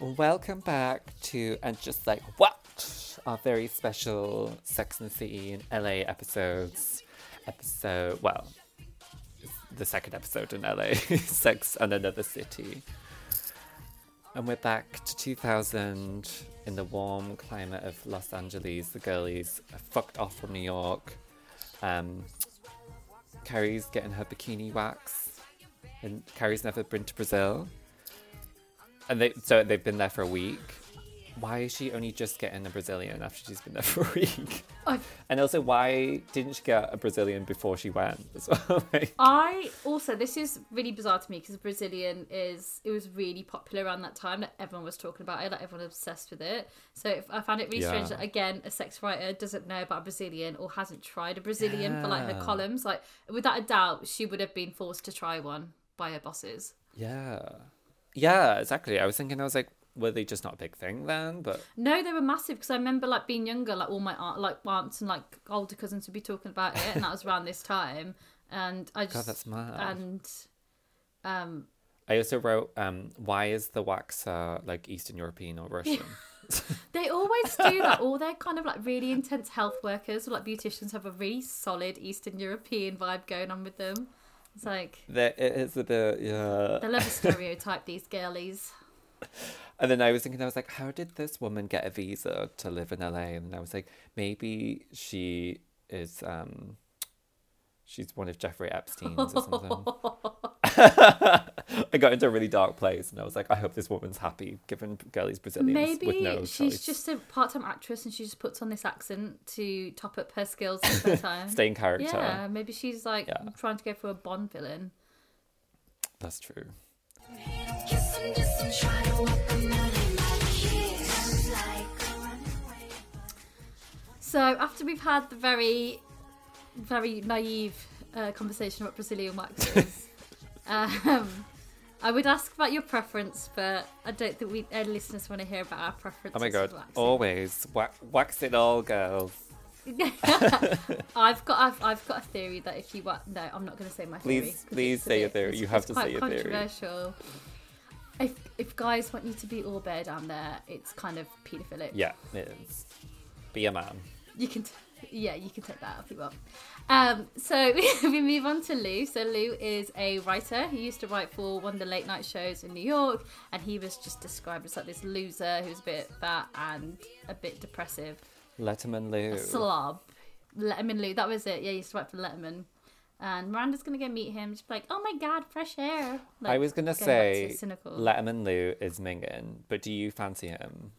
Welcome back to and just like what our very special Sex and the City in LA episodes. Episode well, the second episode in LA, Sex and Another City. And we're back to 2000 in the warm climate of Los Angeles. The girlies are fucked off from New York. Um, Carrie's getting her bikini wax, and Carrie's never been to Brazil. And they so they've been there for a week. Why is she only just getting a Brazilian after she's been there for a week? I, And also, why didn't she get a Brazilian before she went as well? Like- I also this is really bizarre to me because Brazilian is it was really popular around that time. Like everyone was talking about it. Like everyone was obsessed with it. So if, I found it really strange that again a sex writer doesn't know about a Brazilian or hasn't tried a Brazilian for like her columns. Like without a doubt, she would have been forced to try one by her bosses. yeah, yeah, exactly. I was thinking, I was like, were they just not a big thing then? But No, they were massive because I remember like being younger, like all my aunt, like aunts and like older cousins would be talking about it, and that was around this time. And I just God, that's mad. and um I also wrote, um, why is the waxer like Eastern European or Russian? They always do that. All their kind of like really intense health workers or like beauticians have a really solid Eastern European vibe going on with them. It's like there it is a bit, yeah. they love to stereotype these girlies. And then I was thinking, I was like, how did this woman get a visa to live in LA? And I was like, maybe she is, um, she's one of Jeffrey Epstein's or something. I got into a really dark place, and I was like, I hope this woman's happy, given girlies Brazilian. Maybe with no she's choice. just a part-time actress and she just puts on this accent to top up her skills spare time. Stay in character. Yeah, maybe she's like Yeah. trying to go for a Bond villain. That's true. Kiss 'em, diss 'em, try to walk 'em out in my kiss. Like a runaway. So after we've had the very, very naive uh, conversation about Brazilian waxes, um, I would ask about your preference, but I don't think we our listeners want to hear about our preference. Oh my god, always wax, wax it all, girls. I've got I've, I've got a theory that if you wa- no, I'm not going to say my theory. Please- please say your theory. You have to say your theory. controversial. If if guys want you to be all bare down there, it's kind of paedophilic. Yeah, it is. Be a man. You can, t- yeah, you can take that if you want. Um, so we move on to Lew. So Lew is a writer. He used to write for one of the late night shows in New York, and he was just described as like this loser who's a bit fat and a bit depressive, Letterman Lew. a slob. Letterman Lew, that was it. Yeah, he used to write for Letterman. And Miranda's gonna go meet him. Just like, "Oh my God, fresh air!" Like, I was gonna going back to say cynical. Letterman Lew is minging, but do you fancy him?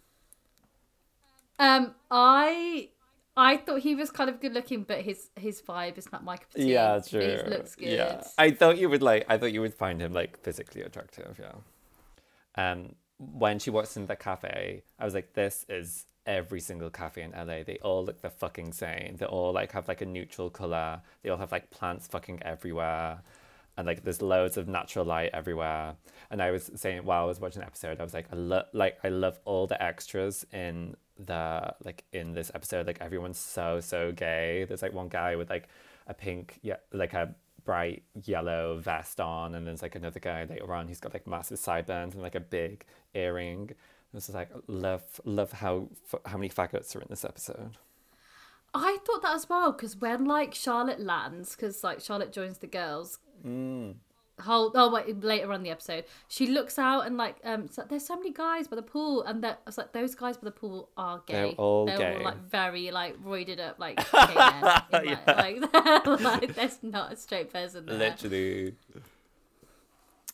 um, I I thought he was kind of good looking, but his his vibe is not my cup of tea. Yeah, true. He looks good. Yeah, I thought you would like. I thought you would find him like physically attractive. Yeah. Um, when she walks in the cafe, I was like, "This is every single cafe in LA. They all look the fucking same. They all like have like a neutral color. They all have like plants fucking everywhere." And like, there's loads of natural light everywhere. And I was saying while I was watching the episode, I was like, I love, like, I love all the extras in the like in this episode. Like, everyone's so so gay. There's like one guy with like a pink, yeah, like a bright yellow vest on, and there's like another guy later on who's got like massive sideburns and like a big earring. This is like love, love how how many faggots are in this episode. I thought that as well because when like Charlotte lands, because like Charlotte joins the girls. Mm. Whole oh wait later on in the episode she looks out and like um like, there's so many guys by the pool and that it's like those guys by the pool are gay They're all they're gay. all like very like roided up like gay men in my- like, like there's not a straight person there Literally.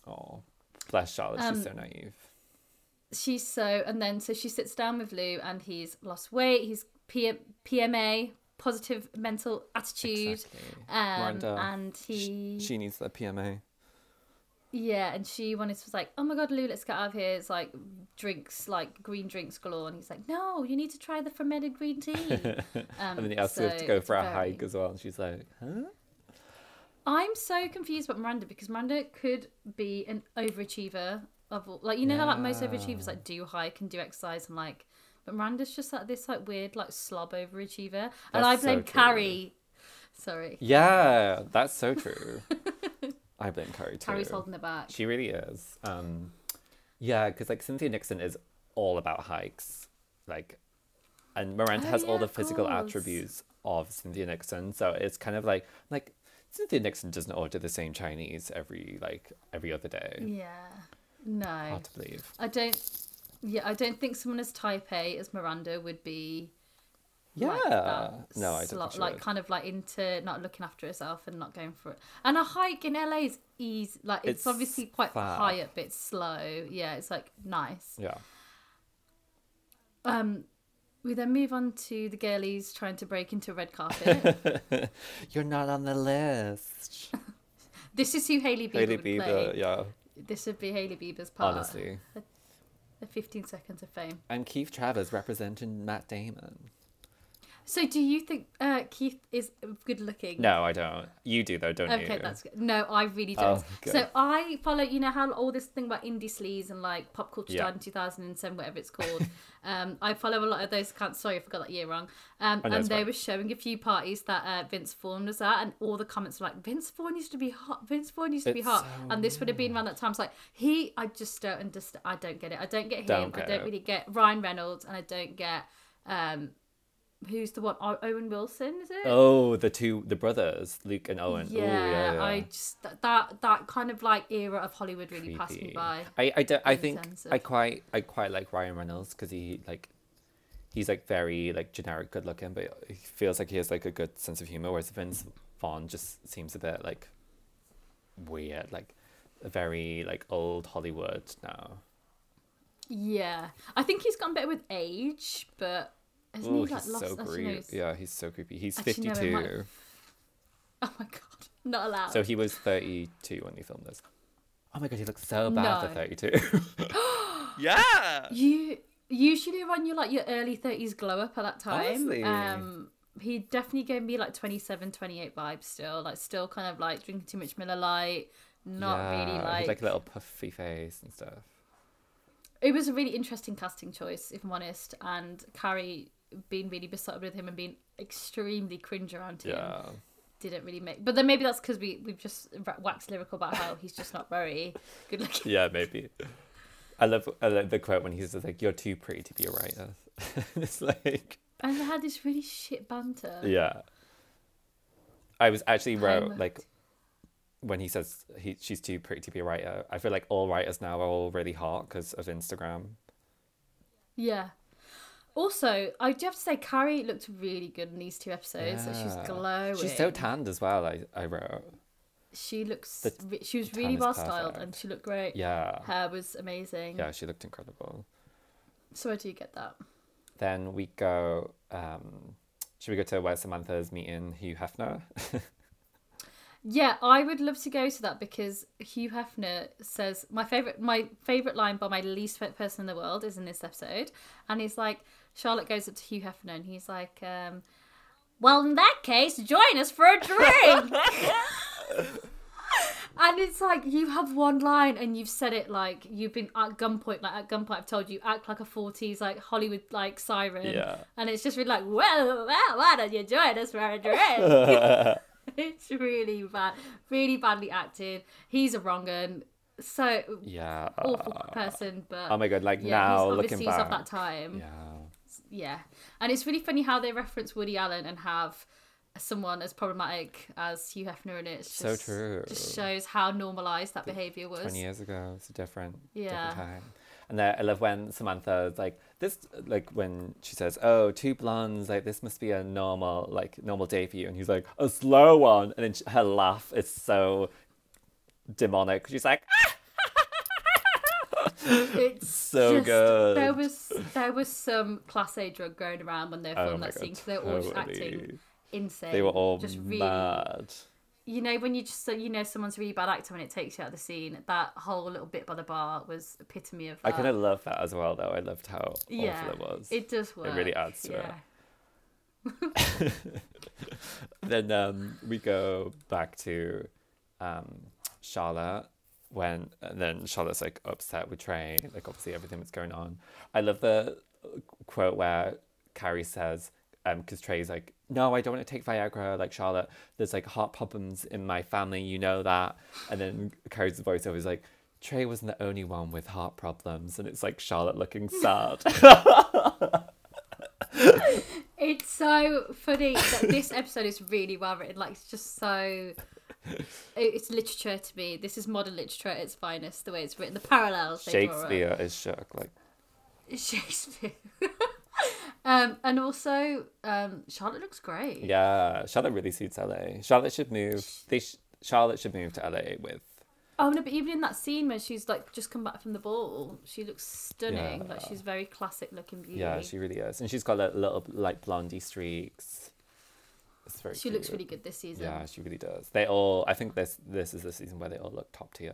Oh, bless Charlotte. She's Um, so naive. she's so and then so she sits down with Lew and he's lost weight he's P- PMA positive mental attitude Exactly. um and he She needs the PMA. Yeah, and she wanted to was like, "Oh my god, Lew, let's get out of here." It's like drinks, like green drinks galore, and he's like, "No, you need to try the fermented green tea." Um, And then he asks her to go for a very- hike as well. And she's like, huh? I'm so confused about Miranda because Miranda could be an overachiever of all, like you know how like most overachievers like do hike and do exercise and like, but Miranda's just like this like weird like slob overachiever, and I blame true. Carrie. Sorry, Yeah, that's so true. I blame Carrie too. Carrie's holding her back. She really is. Um, yeah, because like Cynthia Nixon is all about hikes, like, and Miranda Oh, has all the physical course. attributes of Cynthia Nixon, so it's kind of like like Cynthia Nixon doesn't order the same Chinese every like every other day. Yeah. No. Hard to believe. I don't. Yeah, I don't think someone as type A as Miranda would be. Like Yeah. that No, I don't slot- think she like would. kind of like into not looking after herself and not going for it. And a hike in LA is easy. Like it's, It's obviously quite far. high up, but it's slow. Yeah, it's like nice. Yeah. Um, we then move on to the girlies trying to break into a red carpet. You're not on the list. this is who Hailey Bieber Hailey would Bieber, play. yeah, This would be Hailey Bieber's part. honestly. the 15 seconds of fame. And Keith Travers representing Matt Damon. So, do you think uh, Keith is good looking? No, I don't. You do though, don't you? Okay, that's good. No, I really don't. Oh. So I follow, you know, how all this thing about indie sleaze and like pop culture Yeah. in 2007, whatever it's called. um, I follow a lot of those accounts. Sorry, I forgot that year wrong. Um, Oh, and they fine. were showing a few parties that uh, Vince Vaughn was at, and all the comments were like, Vince Vaughn used to be hot. Vince Vaughn used to be hot. so and this would have been around that time. It's like, he, I just don't understand. I don't get it. I don't get him. Don't I don't it. really get Ryan Reynolds, and I don't get. Um, Who's the one? Owen Wilson, is it? Oh, the two, the brothers, Luke and Owen. Ooh, Yeah, yeah, yeah. I just that, that kind of like era of Hollywood really passed me by. I, I, don't- I think terms I quite I quite like Ryan Reynolds because he like he's like very like generic good looking, but he feels like he has like a good sense of humor. Whereas Vince Vaughn just seems a bit like weird, like a very like old Hollywood now. Yeah, I think he's gotten better with age, but hasn't Oh, he like he's lost? so creepy. he's- Yeah, he's so creepy. He's Actually, no, might- Oh my god, not allowed. So he was thirty two when he filmed this. Oh my god, he looks so bad for thirty two. yeah. you usually when you're like your early thirties glow up at that time. Honestly. Um, he definitely gave me like 27, 28 vibes. Still, like still kind of like drinking too much Miller Lite. Not yeah, really he had, like. like a little puffy face and stuff. it was a really interesting casting choice, if I'm honest. And Carrie being really besotted with him and being extremely cringe around him Yeah. didn't really make. But then maybe that's because we we've just waxed lyrical about how he's just not very good looking. Yeah, maybe. I love, I love the quote when he says like, "You're too pretty to be a writer." it's like, And they had this really shit banter. yeah. I was actually wrote like when he says he she's too pretty to be a writer. I feel like all writers now are all really hot because of Instagram. Yeah. Also, I do have to say, Carrie looked really good in these two episodes. Like, she was Yeah. glowing. She's so tanned as well. I I wrote. She looks. She was really well styled, and she looked great. Yeah, Hair was amazing. yeah, she looked incredible. So I do you get that. Then we go. Um, should we go to where Samantha's meeting Hugh Hefner? Yeah, I would love to go to that because Hugh Hefner says my favorite my favorite line by my least favorite person in the world is in this episode, and he's like Charlotte goes up to Hugh Hefner and he's like, um, "Well, in that case, join us for a drink." and it's like you have one line and you've said it like you've been at gunpoint. Like at gunpoint, I've told you act like a forties like Hollywood like siren. Yeah. And it's just really like, well, well, why don't you join us for a drink? it's really bad, really badly acted. He's a wrong un. So yeah. awful person, but Oh my god! Like yeah, now he's looking back. of that time. Yeah. Yeah. and it's really funny how they reference Woody Allen and have someone as problematic as Hugh Hefner in it. It's So true. Just shows how normalized that behavior was. 20 years ago. It's a different, Yeah. different time. And then I love when Samantha is like this, like when she says, "Oh, two blondes, like this must be a normal, like normal day for you," and he's like, "A slow one," and then she, her laugh is so demonic. She's like, ah, It's So just- good. There was there was some class A drug going around when they were "Oh filming my that god, scene because they were all just acting insane. They were all just really mad. you know when you just you know someone's a really bad actor when it takes you out of the scene that whole little bit by the bar was epitome of that I kind of love that as well, though. I loved how yeah awful it was. it does work It really adds to it. then um, we go back to um, Charlotte when and then Charlotte's like upset with Trey, like obviously everything that's going on. I love the quote where Carrie says, um, because Trey's like, no, I don't want to take Viagra. Like Charlotte, there's like heart problems in my family, you know that. And then Carrie's voiceover is like, Trey wasn't the only one with heart problems, and it's like Charlotte looking sad. It's so funny that this episode is really well written. Like, it's just so. It's literature to me. This is modern literature at its finest. The way it's written, the parallels. they draw. Shakespeare is shook. Like, Shakespeare. um, and also, um, Charlotte looks great. yeah, Charlotte really suits LA. Charlotte should move. They sh- Charlotte should move to LA with. Oh no, but even in that scene where she's like just come back from the ball, she looks stunning. Like she's very classic looking beauty. Yeah, she really is, and she's got like, little like blondie streaks. It's very. She looks really good this season. Yeah, she really does. They all. I think this this is the season where they all look top tier,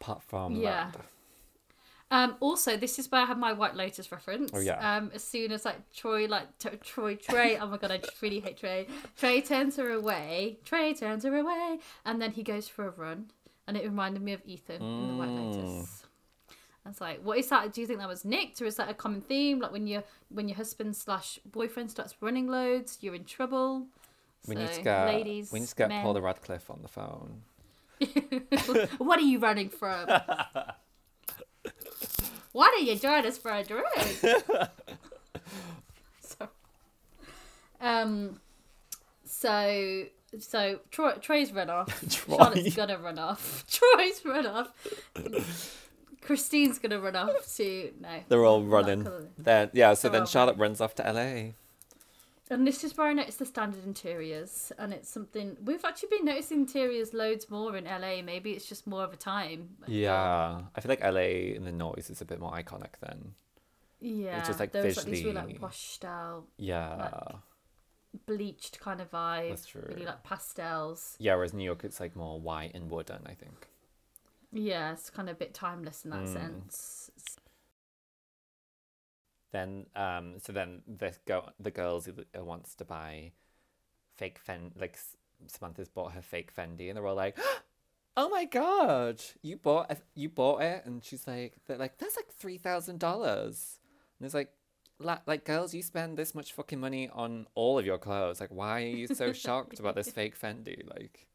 apart from Yeah. Miranda. Um, also, this is where I have my White Lotus reference. Oh, yeah. Um, as soon as like Troy, like t- Troy, Trey. oh my god, I just really hate Trey. Trey turns her away. Trey turns her away, and then he goes for a run, and it reminded me of Ethan in the White Mm. Lotus. I was like, what is that? Do you think that was nicked, or is that a common theme? Like when your when your husband slash boyfriend starts running loads, you're in trouble. We need to So, get. ladies, we need to get men. Paula Radcliffe on the phone. what are you running from? Why don't you join us for a drink? so, um, so so Troy, Troy's run off. Troy. Charlotte's gonna run off. Troy's run off. Christine's gonna run off to no. They're all running. colour. Then yeah, so They're then all Charlotte runs off to LA. And this is where I noticed the standard interiors, and it's something we've actually been noticing interiors loads more in LA. Maybe it's just more of a time. Yeah, I feel like LA in the noise is a bit more iconic then. Yeah, It's just, like, there was like these really like washed out, Yeah, bleached kind of vibe. That's true. Really like pastels. yeah. Whereas New York, it's like more white and wooden. I think. Yeah, it's kind of a bit timeless in that Mm. sense. Then, um, so then the go the girls who wants to buy fake Fendi, like Samantha's bought her fake Fendi, and they're all like, "Oh my god, you bought a- you bought it?" And she's like, "They're like that's like three thousand dollars." And it's like, la- like girls, you spend this much fucking money on all of your clothes. Like, why are you so shocked about this fake Fendi? Like,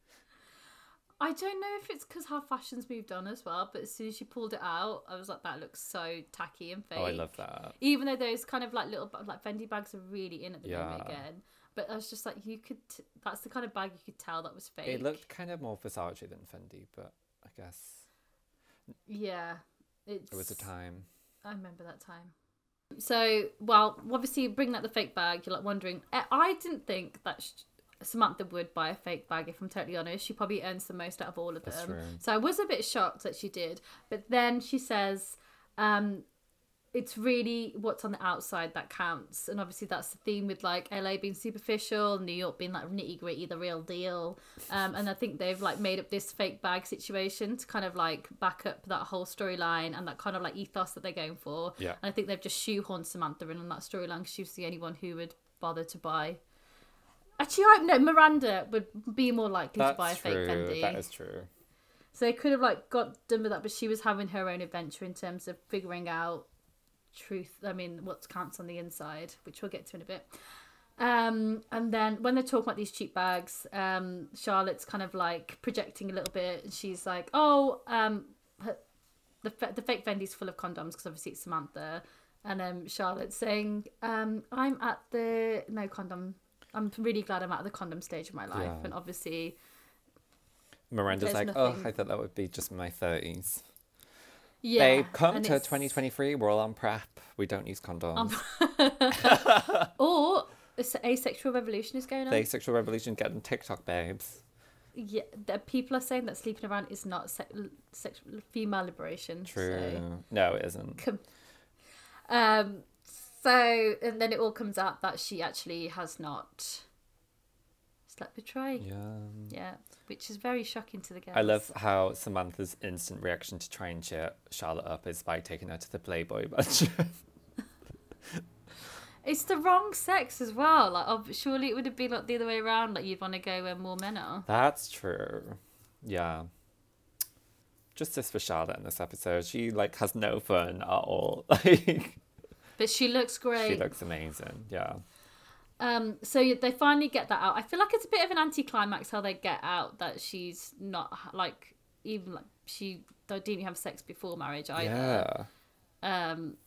I don't know if it's because how fashion's moved on as well, but as soon as she pulled it out, I was like, that looks so tacky and fake. oh, I love that. Even though those kind of like little like Fendi bags are really in at the moment again. But I was just like, you could. T- that's the kind of bag you could tell that was fake. It looked kind of more Versace than Fendi, but I guess Yeah, it's. it was a time. I remember that time. So, well, obviously, bringing out the fake bag, you're like wondering. I- I didn't think that sh- Samantha would buy a fake bag. If I'm totally honest, she probably earns the most out of all of That's them. true. So I was a bit shocked that she did. But then she says, um, "It's really what's on the outside that counts." And obviously, that's the theme with like LA being superficial, New York being like nitty gritty, the real deal. Um, and I think they've like made up this fake bag situation to kind of like back up that whole storyline and that kind of like ethos that they're going for. Yeah. And I think they've just shoehorned Samantha in on that storyline because she was the only one who would bother to buy. Actually, I no Miranda would be more likely to buy a That's fake true. Fendi. That is true. So they could have like got done with that, but she was having her own adventure in terms of figuring out truth. I mean, what counts on the inside, which we'll get to in a bit. Um, and then when they're talking about these cheap bags, um, Charlotte's kind of like projecting a little bit, and she's like, "Oh, um, her, the the fake Fendi's full of condoms because obviously it's Samantha." And um, Charlotte's saying, um, "I'm at the no condom. I'm really glad I'm at the condom stage of my life." Yeah. And obviously, Miranda's like, oh, I thought that would be just my 30s. yeah, Babe, come to it's- 2023. We're all on PrEP. We don't use condoms. Or asexual revolution is going on. the asexual revolution getting TikTok babes. Yeah, the people are saying that sleeping around is not se- sex- female liberation. True. So, No, it isn't. com- um, so and then it all comes out that she actually has not slept with Trey. Yeah. Yeah, which is very shocking to the girls. I love how Samantha's instant reaction to try and cheer Charlotte up is by taking her to the Playboy mansion. It's the wrong sex as well. Like, surely it would have been like the other way around. Like, you'd want to go where more men are. That's true. Yeah. Justice for Charlotte in this episode. She like has no fun at all. Like But she looks great. she looks amazing. Yeah. Um, so they finally get that out. I feel like it's a bit of an anticlimax how they get out that she's not like even like she didn't even have sex before marriage either. Yeah. Um,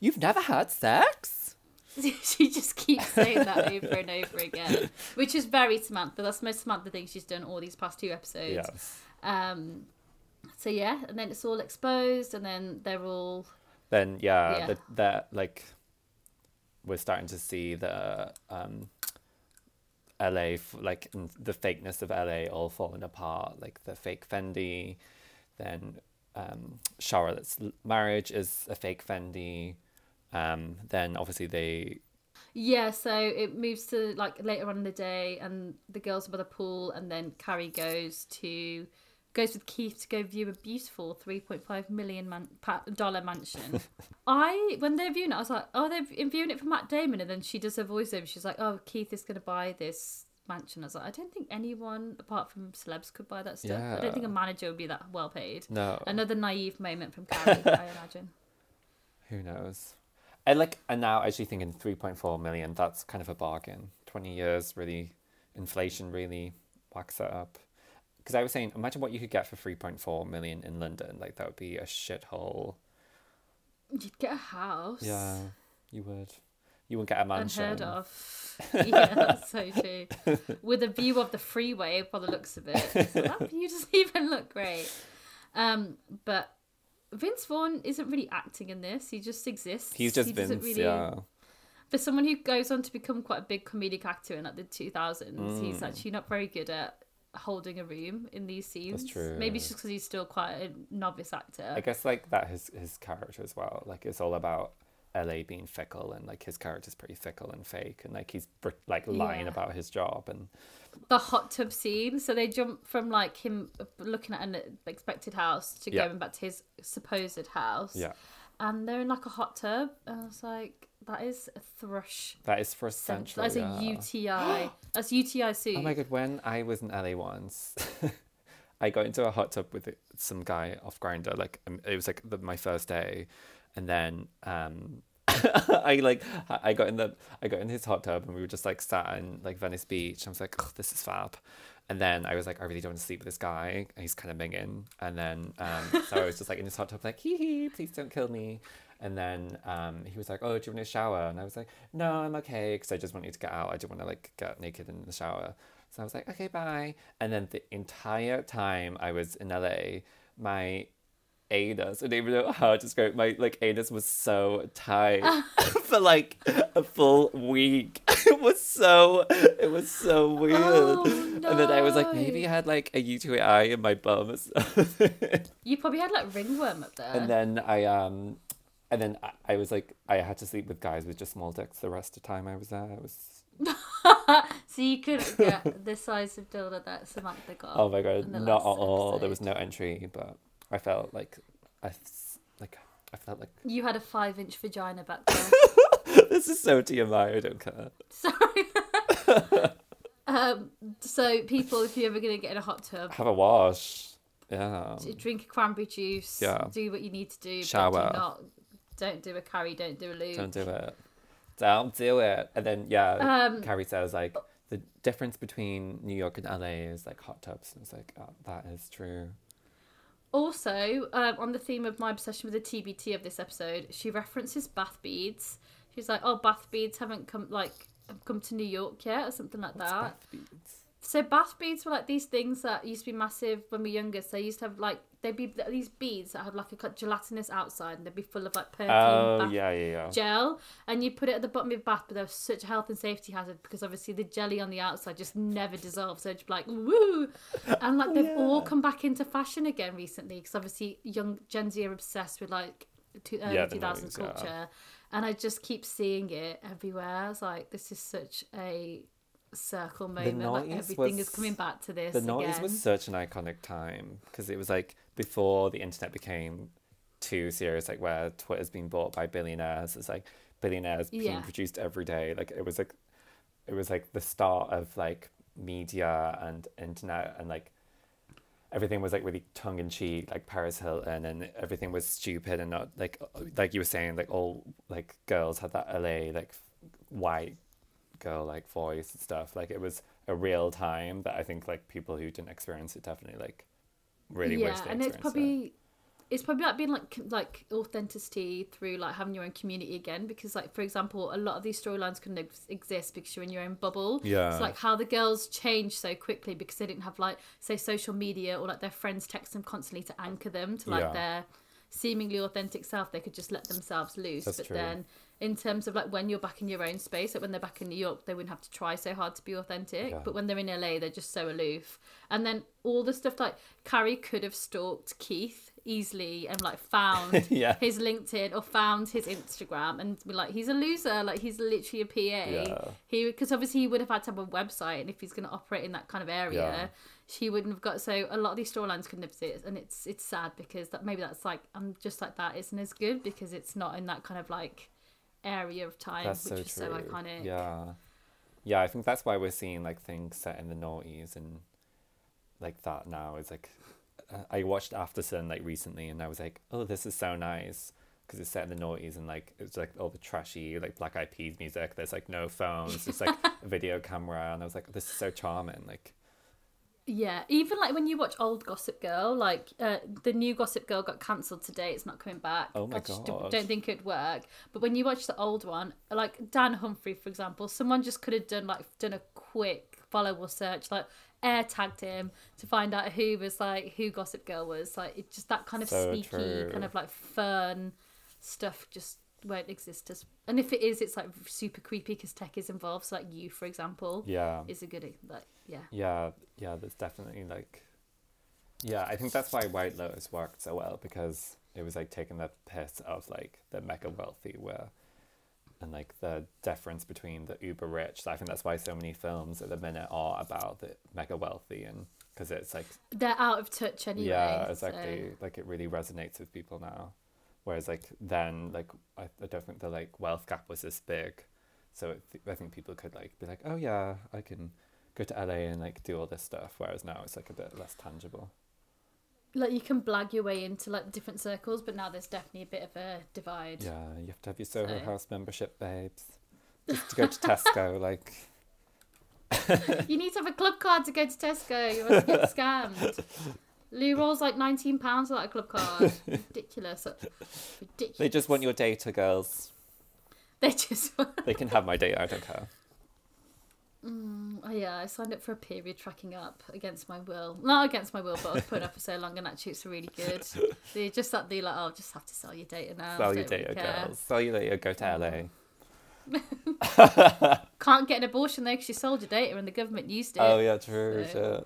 You've never had sex? she just keeps saying that over and over again, which is very Samantha. That's the most Samantha thing she's done all these past two episodes. Yes. Um, so yeah, and then it's all exposed, and then they're all Then yeah, Yeah. that that like we're starting to see the um LA like the fakeness of LA all falling apart, like the fake Fendi, then um Charlotte's marriage is a fake Fendi. Um then obviously they Yeah, so it moves to like later on in the day, and the girls are by the pool, and then Carrie goes to goes with Keith to go view a beautiful three point five million man, pa- dollar mansion. I when they're viewing it, I was like, oh, they're viewing it for Matt Damon, and then she does her voiceover. She's like, oh, Keith is going to buy this mansion. I was like, I don't think anyone apart from celebs could buy that stuff. I don't think a manager would be that well paid. no Another naive moment from Carrie, I imagine. who knows. I like and now actually thinking three point four million, that's kind of a bargain. Twenty years really inflation really whacks it up. Because I was saying, imagine what you could get for three point four million in London. Like that would be a shithole. You'd get a house. Yeah, you would. You wouldn't get a mansion. unheard of. yeah, that's so true. With a view of the freeway, by the looks of it, So that view doesn't even look great. Um, but Vince Vaughn isn't really acting in this; he just exists. He's just He Vince, yeah. For someone who goes on to become quite a big comedic actor in like the two thousands, he's Mm. actually not very good at holding a room in these scenes. true. Maybe it's just because he's still quite a novice actor. I guess like that his his character as well. Like it's all about LA being fickle and like his character's pretty fickle and fake and like he's like lying Yeah. about his job and the hot tub scene. So they jump from like him looking at an expected house to Yeah. going back to his supposed house. yeah. And they're in like a hot tub. And I was like, that is a thrush. That is for Cent- central. That's yeah. a UTI. That's UTI soup. Oh my god, when I was in LA once, I got into a hot tub with some guy off Grindr. Like um, it was like the, my first day, and then um, I like I I got in the I got in his hot tub and we were just like sat in like Venice Beach. I was like, oh, this is fab. And then I was like, I really don't want to sleep with this guy. And he's kind of minging. And then um, so I was just like in his hot tub, like, hee hee, please don't kill me. And then um, he was like, oh, do you want to shower? And I was like, no, I'm okay, because I just wanted to get out. I didn't want to like get naked in the shower. So I was like, okay, bye. And then the entire time I was in LA, my anus, I don't even know how to describe it, my like anus was so tight for like a full week. it was so it was so weird. Oh, And then I was like, maybe I had like a UTI in my bum. You probably had like ringworm up there. and then I um and then I, I was like I had to sleep with guys with just small dicks the rest of the time I was there. It was so you couldn't get the size of dildo that Samantha got. oh my god, not at all. There was no entry, but I felt like I like I felt like You had a five inch vagina back there. this is so TMI. I don't care. Sorry. um, so people, if you're ever going to get in a hot tub, Have a wash. Yeah. drink a cranberry juice. Yeah. Do what you need to do. But Shower. do not. Don't do a carry. Don't do a loo. Don't do it. Don't do it. And then yeah, Um, Carrie says like the difference between New York and LA is like hot tubs. And it's like oh, that is true. Also, um, on the theme of my obsession with the TBT of this episode, she references bath beads. She's like, "Oh, bath beads haven't come like come to New York yet, or something like What's that." bath? So bath beads were like these things that used to be massive when we were younger. So they used to have like they'd be these beads that had like a gelatinous outside, and they'd be full of like perfume Oh bath yeah, yeah, yeah. gel, and you put it at the bottom of your bath. But there was such a health and safety hazard because obviously the jelly on the outside just never dissolves So it'd be like woo, and like they've all come back into fashion again recently because obviously young Gen Z are obsessed with like two, early Yeah, the two thousands noise, yeah. culture, and I just keep seeing it everywhere. I was like, this is such a circle moment. Like noise everything is coming back to this. The noise again. was such an iconic time because it was like before the internet became too serious, like where Twitter's been bought by billionaires. It's like billionaires being Yeah. produced every day. Like it was like it was like the start of like media and internet and like everything was like really tongue in cheek, like Paris Hilton, and everything was stupid and not like like you were saying, like all like girls had that LA like white girl like voice and stuff. Like it was a real time that I think like people who didn't experience it definitely like really yeah, wish they and it's probably it's probably like being like like authenticity through like having your own community again because like for example a lot of these storylines couldn't ex- exist because you're in your own bubble Yeah. it's like how the girls change so quickly because they didn't have like say social media or like their friends text them constantly to anchor them to like Yeah. their seemingly authentic self they could just let themselves loose That's but true. then in terms of like when you're back in your own space like when they're back in new york they wouldn't have to try so hard to be authentic Yeah. but when they're in la they're just so aloof and then all the stuff like carrie could have stalked keith easily and like found Yeah. his linkedin or found his instagram and be like he's a loser like he's literally a pa Yeah. he because obviously he would have had to have a website and if he's going to operate in that kind of area she wouldn't have got so a lot of these storylines couldn't exist and it's it's sad because that maybe that's like i'm just like that isn't as good because it's not in that kind of like area of time That's which so is so iconic Yeah, yeah. I think that's why we're seeing like things set in the noughties and like that now. Is like uh, I watched Aftersun like recently, and I was like, oh, this is so nice because it's set in the noughties and like it's like all the trashy like Black Eyed Peas music. There's like no phones, just like a video camera, and I was like, this is so charming. Like yeah even like when you watch old gossip girl like uh, the new gossip girl got cancelled today it's not coming back Oh my I just don't- God. don't think it'd work but when you watch the old one like dan humphrey for example someone just could have done like done a quick followable search like air tagged him to find out who was like who gossip girl was like it just that kind of So sneaky true. kind of like fun stuff just won't exist as and if it is it's like super creepy because tech is involved so like you for example yeah, is a good like yeah yeah, yeah. There's definitely like yeah. I think that's why White Lotus worked so well because it was like taking the piss of like the mega wealthy where and like the difference between the uber rich. I think that's why so many films at the minute are about the mega wealthy and because it's like they're out of touch anyway. yeah so- exactly like it really resonates with people now whereas like then like I, I don't think the like wealth gap was this big so it, i think people could like be like oh yeah i can go to la and like do all this stuff whereas now it's like a bit less tangible Like you can blag your way into like different circles, but now there's definitely a bit of a divide. yeah you have to have your soho So- house membership babes just to go to tesco like You need to have a club card to go to Tesco. You want to get scammed. Lou rolls like nineteen pounds for that club card. Ridiculous. Ridiculous. they just want your data girls They just. they can have my data i don't care mm, Oh, yeah, I signed up for a period tracking app against my will. Not against my will, but I was put up for so long, and actually, it's really good. They just that they like, oh, I'll just have to sell your data now. sell your really data care. girls sell your data go to mm. la Can't get an abortion though because you sold your data and the government used it. oh yeah true So-.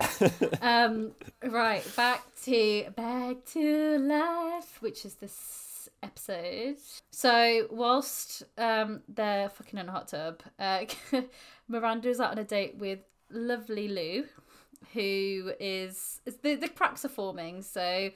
Um, right, back to back to life, which is this episode. So whilst um they're fucking in a hot tub, uh, Miranda's out on a date with lovely Lew, who is is- the the cracks are forming. So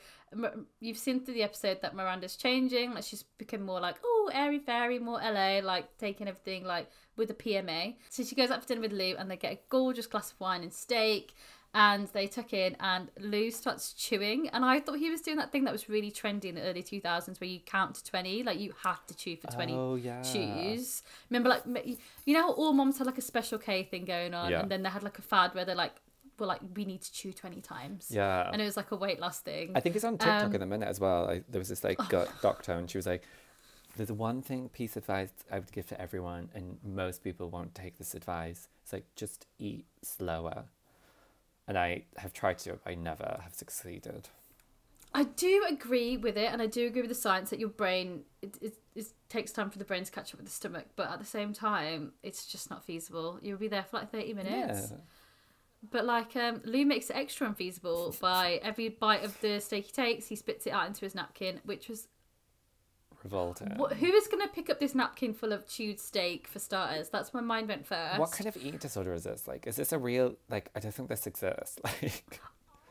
you've seen through the episode that Miranda's changing. Like she's become more like oh airy fairy, more LA, like taking everything like with a PMA. So she goes out for dinner with Lew, and they get a gorgeous glass of wine and steak. And they tuck in, and Lew starts chewing. And I thought he was doing that thing that was really trendy in the early 2000s where you count to 20, like you had to chew for 20 Oh, yeah. chews. Remember, like, you know how all moms had like a special K thing going on, Yeah. and then they had like a fad where they're like, were like, we need to chew 20 times. yeah And it was like a weight loss thing. I think it's on TikTok Um, in a minute as well. I, there was this like gut doctor, and she was like, "There's one thing piece of advice I would give to everyone, and most people won't take this advice. It's like just eat slower." And I have tried to, I never have succeeded. I do agree with it, and I do agree with the science that your brain it, it, it takes time for the brain to catch up with the stomach, but at the same time, it's just not feasible. You'll be there for like thirty minutes. Yeah. But like um, Lew makes it extra unfeasible by every bite of the steak he takes, he spits it out into his napkin, which was Revolting. what, who is going to pick up this napkin full of chewed steak for starters? That's my mind went first. What kind of eating disorder is this? Like, is this a real? Like, I don't think this exists. Like,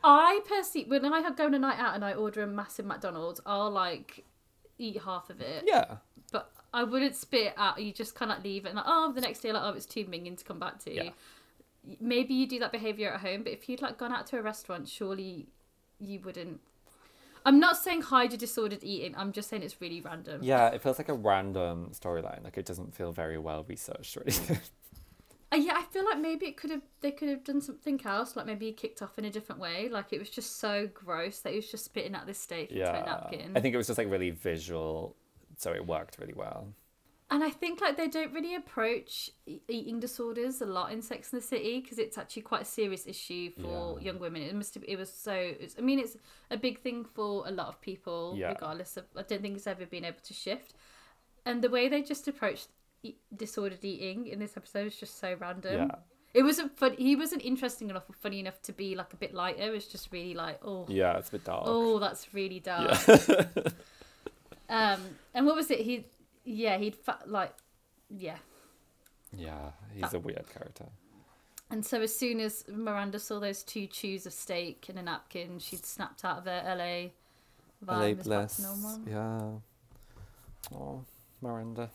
I personally, when I go on a night out and I order a massive McDonald's, I'll like eat half of it. yeah, but I wouldn't spit out. You just kind of like leave it and like, oh, the next day, like, oh, it's too minging to come back to. Yeah. Maybe you do that behavior at home, but if you'd like gone out to a restaurant, surely you wouldn't. I'm not saying hide your disordered eating. I'm just saying it's really random. yeah. It feels like a random storyline. Like, it doesn't feel very well researched or anything. Uh, yeah, I feel like maybe it could have they could have done something else, like maybe he kicked off in a different way. Like it was just so gross that he was just spitting out this steak into a napkin. I think it was just like really visual, so it worked really well. And I think like they don't really approach eating disorders a lot in Sex and the City because it's actually quite a serious issue for Yeah. young women. It must have, it was so. It's, I mean, it's a big thing for a lot of people, Yeah. regardless of. I don't think it's ever been able to shift. And the way they just approached e- disordered eating in this episode is just so random. Yeah. It wasn't fun. He wasn't interesting enough or funny enough to be like a bit lighter. It's just really like oh Yeah, it's a bit dark. oh that's really dark. Um, and what was it? He yeah he'd fa- like yeah yeah, he's a weird character. And so as soon as Miranda saw those two chews of steak in a napkin, she'd snapped out of her LA vibe. LA and was back to Bliss. Yeah. Oh, Miranda.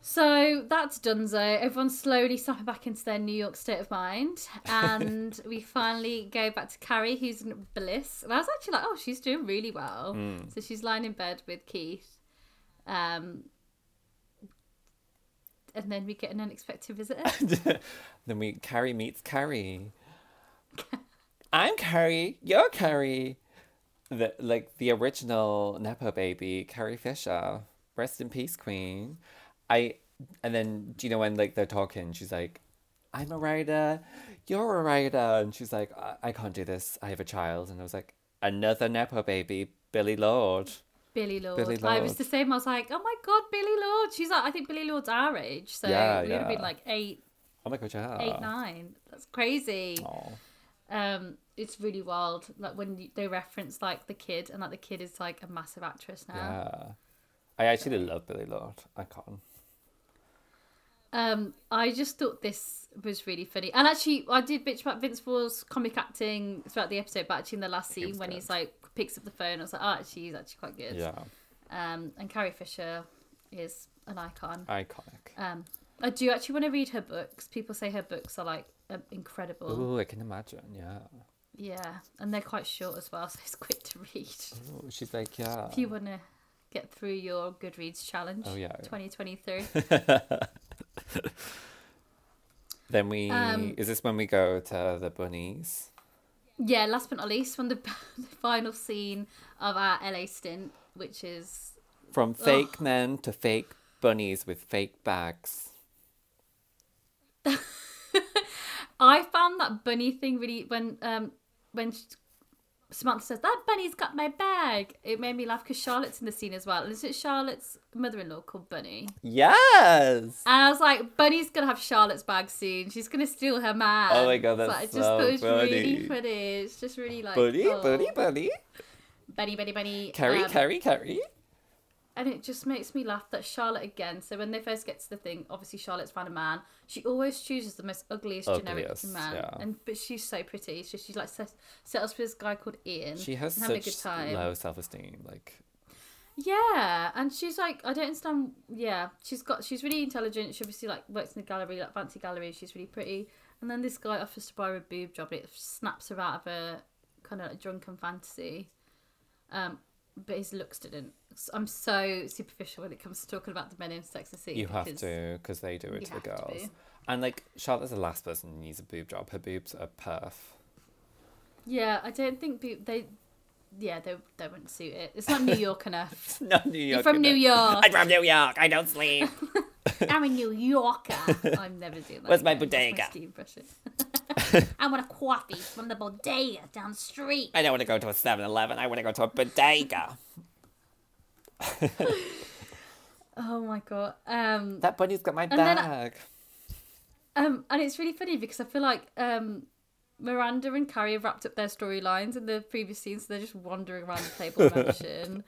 So that's Dunzo. Everyone's slowly snapping back into their New York state of mind. And we finally go back to Carrie, who's in bliss. And I was actually like, oh, she's doing really well. Mm. So she's lying in bed with Keith. Um, and then we get an unexpected visitor. then we Carrie meets Carrie. I'm Carrie. You're Carrie. The like the original nepo baby, Carrie Fisher. Rest in peace, Queen. I and then do you know when like they're talking? She's like, "I'm a writer. You're a writer," and she's like, I, "I can't do this. I have a child." And I was like, "Another nepo baby, Billie Lourd." Billie Lourd. Billie I was the same. I was like, oh my god, Billie Lourd. She's like, I think Billie Lourd's our age, so Yeah, we would have been yeah. like eight, Oh my god, yeah. eight, nine. That's crazy. Aw. Um, it's really wild. Like when you, they reference like the kid, and like the kid is like a massive actress now. Yeah. I actually love Billie Lourd. I can't. Um, I just thought this was really funny, and actually, I did bitch about Vince Vaughn's comic acting throughout the episode, but actually in the last scene when good. he's like picks up the phone, I was like, oh, actually, he's actually quite good. Yeah. Um, and Carrie Fisher is an icon. Iconic. Um, I do actually want to read her books. People say her books are like um, incredible. Oh, I can imagine. Yeah. Yeah, and they're quite short as well, so it's quick to read. Ooh, she's like, yeah. If you want to get through your Goodreads challenge, Oh, yeah. 2023. Then we. Um, is this when we go to the bunnies? Yeah, last but not least, from the, the final scene of our LA stint, which is From fake men to fake bunnies with fake bags. I found that bunny thing really when um when Samantha says that bunny's got my bag. It made me laugh because Charlotte's in the scene as well. And is it Charlotte's mother-in-law called Bunny? Yes! And I was like, Bunny's gonna have Charlotte's bag soon. She's gonna steal her man. Oh my God, So that's I just so thought it was really funny. funny. It's just really like Bunny, oh, bunny, bunny. Bunny, Bunny, Bunny. Carrie, Um, Carrie, Carrie. And it just makes me laugh that Charlotte again. So when they first get to the thing, obviously Charlotte's found a man. She always chooses the most ugliest, generic man. yeah. And but she's so pretty. Just she's like set, settles with this guy called Ian. She has having a such good time. low self esteem. Like, Yeah, and she's like, I don't understand. Yeah, she's got, she's really intelligent. She obviously like works in the gallery, like fancy gallery. She's really pretty. And then this guy offers to buy her a boob job. And it snaps her out of a kind of like drunken fantasy. Um, but his looks didn't. I'm so superficial when it comes to talking about the men in Sex and the City. you have to, because they do it to the have to girls. And, like, Charlotte's the last person who needs a boob job. Her boobs are perf. Yeah, I don't think boob, they. Yeah, they they wouldn't suit it. It's not New York enough. Not New York. You're from New York. I'm from New York. I don't sleep. I'm a New Yorker. I'm never doing that. Where's my again. Bodega? Impression. I want a coffee from the bodega down the street. I don't want to go to a 7 Eleven. I want to go to a bodega. Oh my god. Um, That bunny's got my then I- bag. um, and it's really funny because I feel like um, Miranda and Carrie have wrapped up their storylines in the previous scenes, so they're just wandering around the Playboy Mansion.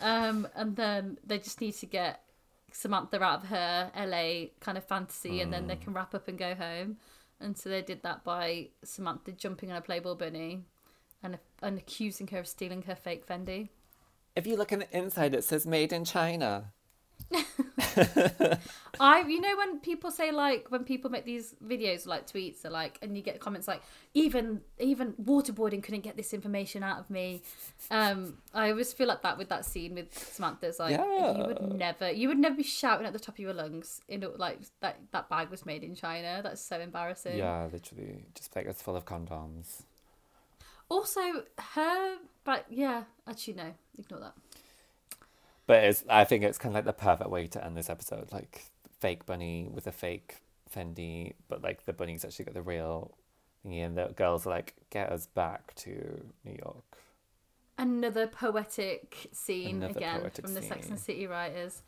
Um, and then they just need to get Samantha out of her LA kind of fantasy, and then they can wrap up and go home. And so they did that by Samantha jumping on a Playboy bunny and and accusing her of stealing her fake Fendi. If you look in the inside, it says made in China. I, you know, when people say like, when people make these videos like tweets, or like, and you get comments like, even even waterboarding couldn't get this information out of me. Um, I always feel like that with that scene with Samantha's like, you would never, you would never be shouting at the top of your lungs. Know, like that that bag was made in China. That's so embarrassing. Yeah, literally. Just like it's full of condoms. Also, her, but yeah, actually no, ignore that. But it's I think it's kind of like the perfect way to end this episode. Like fake bunny with a fake Fendi, but like the bunny's actually got the real thingy, and the girls are like, get us back to New York. another poetic scene Another again poetic from the Sex and City writers.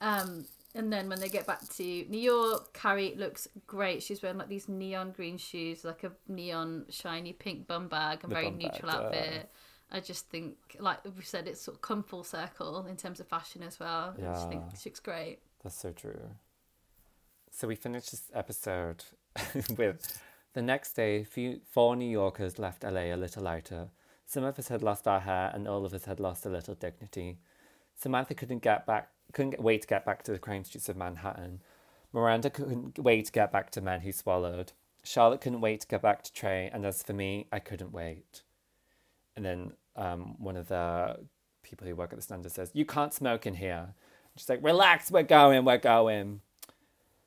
Um, and then when they get back to New York, Carrie looks great. She's wearing like these neon green shoes, like a neon shiny pink bum bag, a The very neutral bag, yeah. outfit. I just think, like we said, it's sort of come full circle in terms of fashion as well. I just think Yeah. she looks great. That's so true. So we finished this episode with the next day, few, four New Yorkers left LA a little lighter. Some of us had lost our hair, and all of us had lost a little dignity. Samantha couldn't get back, couldn't wait to get back to the crime streets of Manhattan. Miranda couldn't wait to get back to Men Who Swallowed. Charlotte couldn't wait to get back to Trey, and as for me, I couldn't wait. And then um, one of the people who work at the standard says, "You can't smoke in here." She's like, "Relax, we're going, we're going."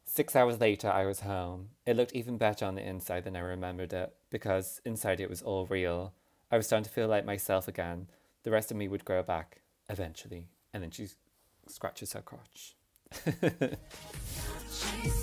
Six hours later, I was home. It looked even better on the inside than I remembered it because inside it was all real. I was starting to feel like myself again. The rest of me would grow back eventually. And then she scratches her crotch.